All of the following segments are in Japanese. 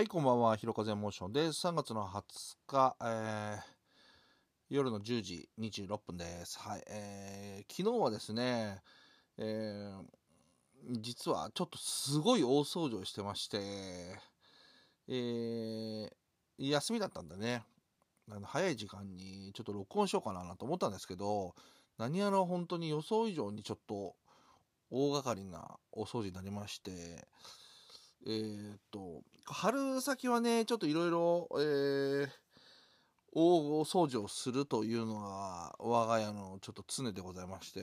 はい、こんばんは。ひろかぜモーションです。3月の20日、えー、夜の10時26分です。はい、えー、昨日はですね、えー、実はちょっとすごい大掃除をしてまして、えー、休みだったんでね、あの早い時間にちょっと録音しようかなと思ったんですけど、何やら本当に予想以上にちょっと大掛かりなお掃除になりまして、えー、っと、春先はね、ちょっといろいろ、えー、大掃除をするというのが我が家のちょっと常でございまして、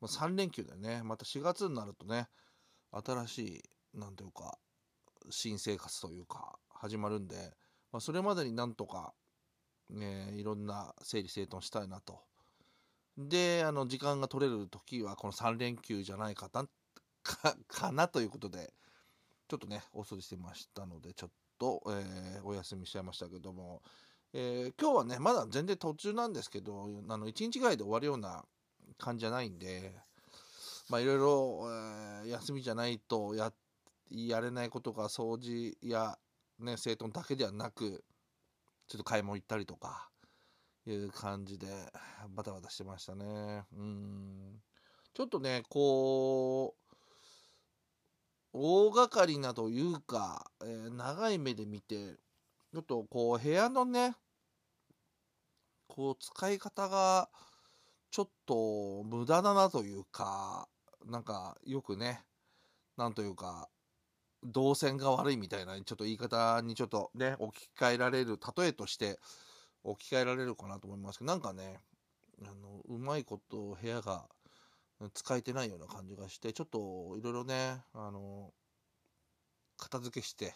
まあ、3連休でね、また4月になるとね、新しい、なんていうか、新生活というか、始まるんで、まあ、それまでになんとか、ね、いろんな整理整頓したいなと。で、あの、時間が取れる時は、この3連休じゃないかな、か、かなということで、ちょっとね、お掃除してましたので、ちょっと、えー、お休みしちゃいましたけども、えー、今日はね、まだ全然途中なんですけど、あの、1日ぐらいで終わるような感じじゃないんで、まあ、いろいろ、えー、休みじゃないとや、やれないことが掃除や、ね、整頓だけではなく、ちょっと買い物行ったりとか、いう感じで、バタバタしてましたね。うん。ちょっとね、こう、大掛かりなというか、えー、長い目で見て、ちょっとこう部屋のね、こう使い方がちょっと無駄だなというか、なんかよくね、なんというか、動線が悪いみたいな、ちょっと言い方にちょっとね、置き換えられる、例えとして置き換えられるかなと思いますけど、なんかね、あの、うまいこと部屋が使えてないような感じがして、ちょっといろいろね、あの、片付けして、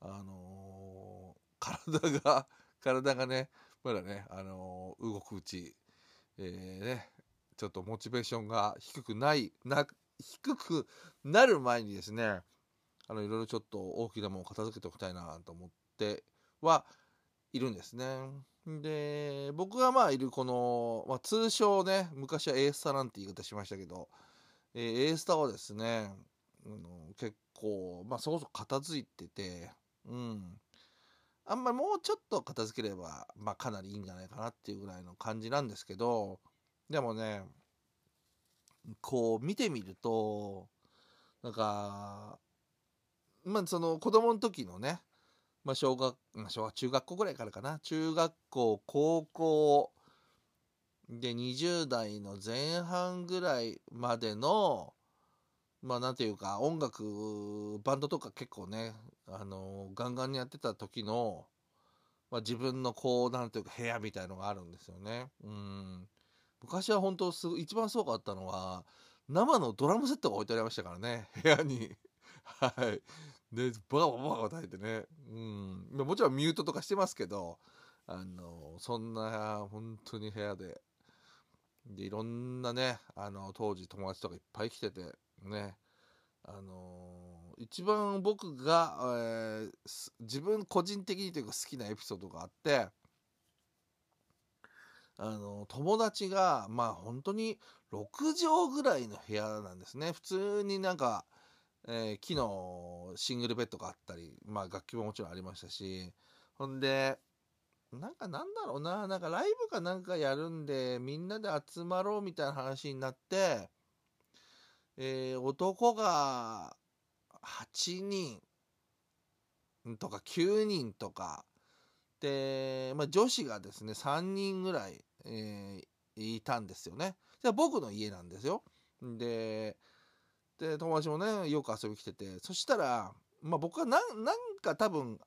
あの体が、体がね、まだね、あの動くうち、えー、ね、ちょっとモチベーションが低くない、な、低くなる前にですね、あの、いろいろちょっと大きなものを片付けておきたいなと思ってはいるんですね。で、僕がまあいるこの、まあ、通称ね、昔は A スタなんて言い方しましたけど、えー、A スタはですね、あの結構、まあそこそこ片付いてて、うん。あんまりもうちょっと片付ければ、まあかなりいいんじゃないかなっていうぐらいの感じなんですけど、でもね、こう見てみると、なんか、まあその子供の時のね、まあ、小学、小学、中学校ぐらいからかな。中学校、高校で20代の前半ぐらいまでの、まあなんていうか、音楽、バンドとか結構ね、あのガンガンにやってた時の、まあ自分のこう、なんていうか部屋みたいのがあるんですよね。うん。昔は本当す一番すごかったのは、生のドラムセットが置いてありましたからね、部屋に。はい。で、バカバカバカ叩いてね。うん。もちろんミュートとかしてますけど、あの、そんな、本当に部屋で、で、いろんなね、あの、当時友達とかいっぱい来てて、ね、あの一番僕が、えー、自分個人的にというか好きなエピソードがあって、あの友達が、まあ本当に6畳ぐらいの部屋なんですね。普通になんか、えー、木のシングルベッドがあったり、まあ楽器ももちろんありましたし、ほんで、なんかなんだろうな、なんかライブかなんかやるんで、みんなで集まろうみたいな話になって、えー、男が8人とか9人とか、で、まあ女子がですね、3人ぐらい、えー、いたんですよね。じゃあ僕の家なんですよ。で、で、友達もね、よく遊び来てて、そしたら、まあ僕はな、なんか多分、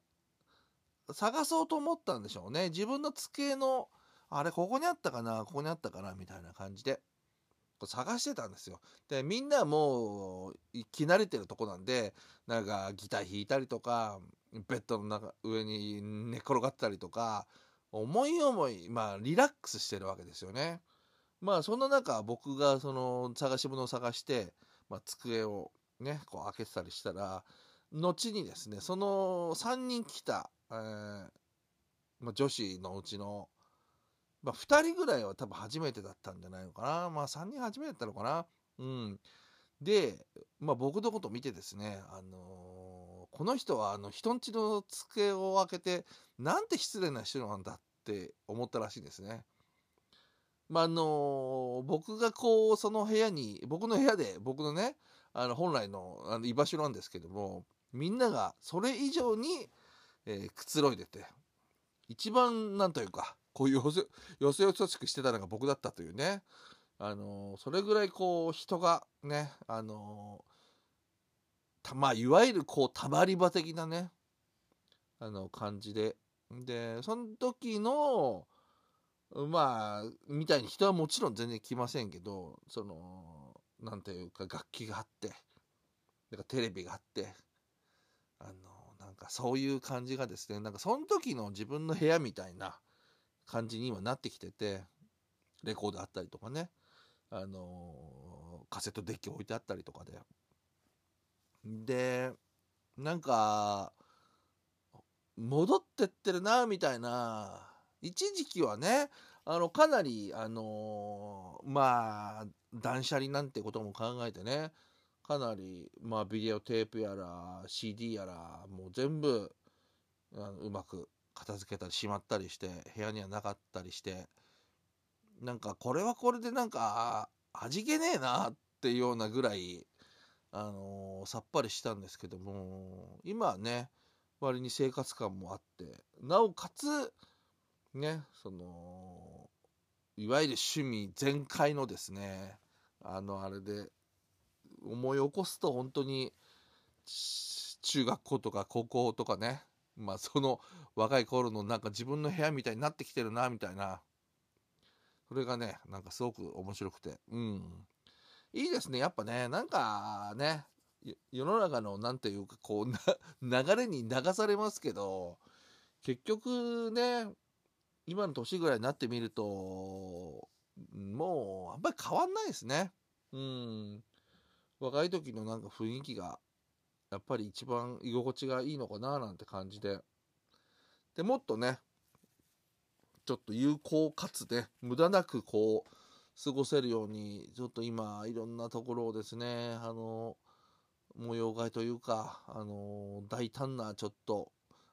探そうと思ったんでしょうね。自分の机の、あれ、ここにあったかな、ここにあったかな、みたいな感じで、探してたんですよ。で、みんなもう、着慣れてるとこなんで、なんかギター弾いたりとか、ベッドの中、上に寝転がったりとか、思い思い、まあ、リラックスしてるわけですよね。まあ、そんな中、僕がその、探し物を探して、まあ、机をね、こう開けてたりしたら、後にですね、その3人来た、えー、まあ、女子のうちの、まあ、2人ぐらいは多分初めてだったんじゃないのかな。まあ、3人初めてだったのかな。うん。で、まあ、僕のこと見てですね、あのー、この人はあの人んちの机を開けてなんて失礼な人なんだって思ったらしいんですね。まあ、あの僕がこうその部屋に僕の部屋で僕のねあの本来のあの居場所なんですけどもみんながそれ以上に、えー、くつろいでて一番なんというかこういうよせよせよそしくしてたのが僕だったというねあのそれぐらいこう人がねあのたまあいわゆるこうたまり場的なねあの感じででその時のまあみたいに人はもちろん全然来ませんけどそのなんていうか楽器があってなんかテレビがあってあのなんかそういう感じがですねなんかその時の自分の部屋みたいな感じに今なってきててレコードあったりとかねあのカセットデッキ置いてあったりとかで。でなんか戻ってってるなみたいな一時期はねあのかなりあのまあ断捨離なんてことも考えてねかなりまあビデオテープやら CD やらもう全部あのうまく片付けたりしまったりして部屋にはなかったりしてなんかこれはこれでなんか味気ねえなっていうようなぐらいあのー、さっぱりしたんですけども今はね割に生活感もあってなおかつねそのいわゆる趣味全開のですねあのあれで思い起こすと本当に中学校とか高校とかねまあその若い頃のなんか自分の部屋みたいになってきてるなみたいな。それがねなんかすごく面白くて。うん。いいですね。やっぱね、なんかね、世の中の何ていうかこう流れに流されますけど結局ね今の年ぐらいになってみるともうあんまり変わんないですね。うん。若い時のなんか雰囲気がやっぱり一番居心地がいいのかななんて感じで。でもっとねちょっと有効かつね無駄なくこう過ごせるように、ちょっと今、いろんなところをですね、あの、模様替えというか、あの、大胆なちょっと、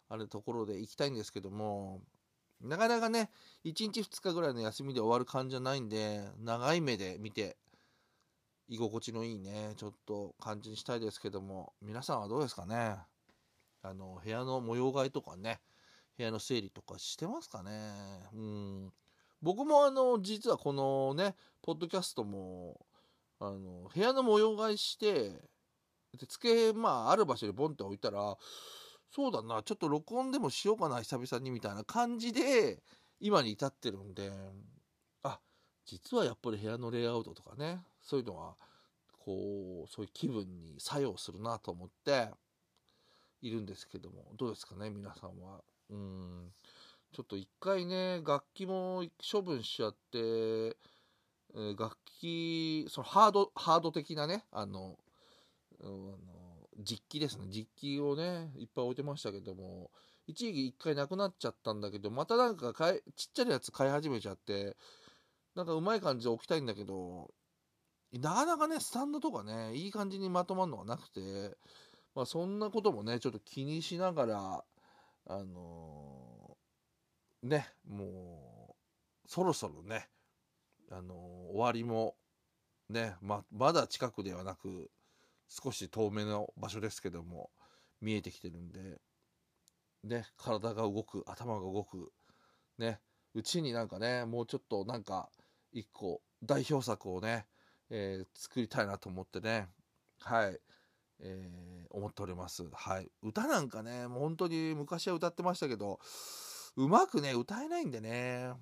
あれところで行きたいんですけども、なかなかね、1日2日ぐらいの休みで終わる感じじゃないんで、長い目で見て、居心地のいいね、ちょっと感じにしたいですけども、皆さんはどうですかね？あの、部屋の模様替えとかね、部屋の整理とかしてますかね？うん。僕もあの、実はこのね、ポッドキャストも、あの、部屋の模様替えして、で、机、まあ、ある場所にボンって置いたら、そうだな、ちょっと録音でもしようかな、久々に、みたいな感じで、今に至ってるんで、あ、実はやっぱり部屋のレイアウトとかね、そういうのは、こう、そういう気分に作用するなと思って、いるんですけども、どうですかね、皆さんは。うん。ちょっと一回ね、楽器も処分しちゃって、楽器、そのハード、ハード的なね、あの、あの実機ですね。実機をね、いっぱい置いてましたけども、一時期一回なくなっちゃったんだけど、またなんか買い、ちっちゃいやつ買い始めちゃって、なんかうまい感じで置きたいんだけど、なかなかね、スタンドとかね、いい感じにまとまるのがなくて、まあそんなこともね、ちょっと気にしながら、あのーね、もう、そろそろね、あの終わりも、ね、ま、まだ近くではなく、少し遠めの場所ですけども、見えてきてるんで、ね、体が動く、頭が動く、ね、うちになんかね、もうちょっとなんか、一個、代表作をね、えー、作りたいなと思ってね、はい、えー、思っております。はい。歌なんかね、もう本当に昔は歌ってましたけど、うまくね、歌えないんでね。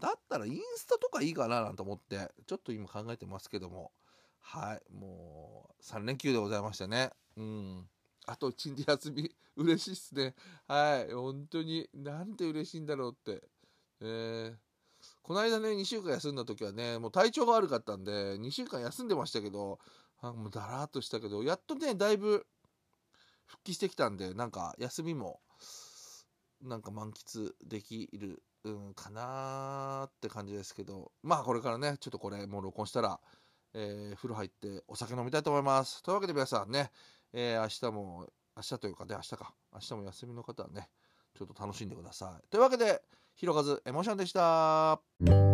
だったらインスタとかいいかななんて思って、ちょっと今考えてますけども。はい。もう、3連休でございましたね。うん。あと1日休み、嬉しいっすね。はい。本当に、なんて嬉しいんだろうって。えー、この間ね、2週間休んだ時はね、もう体調が悪かったんで、2週間休んでましたけど、あもうだらーっとしたけど、やっとね、だいぶ復帰してきたんで、なんか休みもなんか満喫できる、うん、かなって感じですけど、まあこれからね、ちょっとこれもう録音したら、えー、風呂入ってお酒飲みたいと思います。というわけで皆さんね、えー、明日も明日というかね、明日か。明日も休みの方はね、ちょっと楽しんでください。というわけで、ひろかずエモーションでした。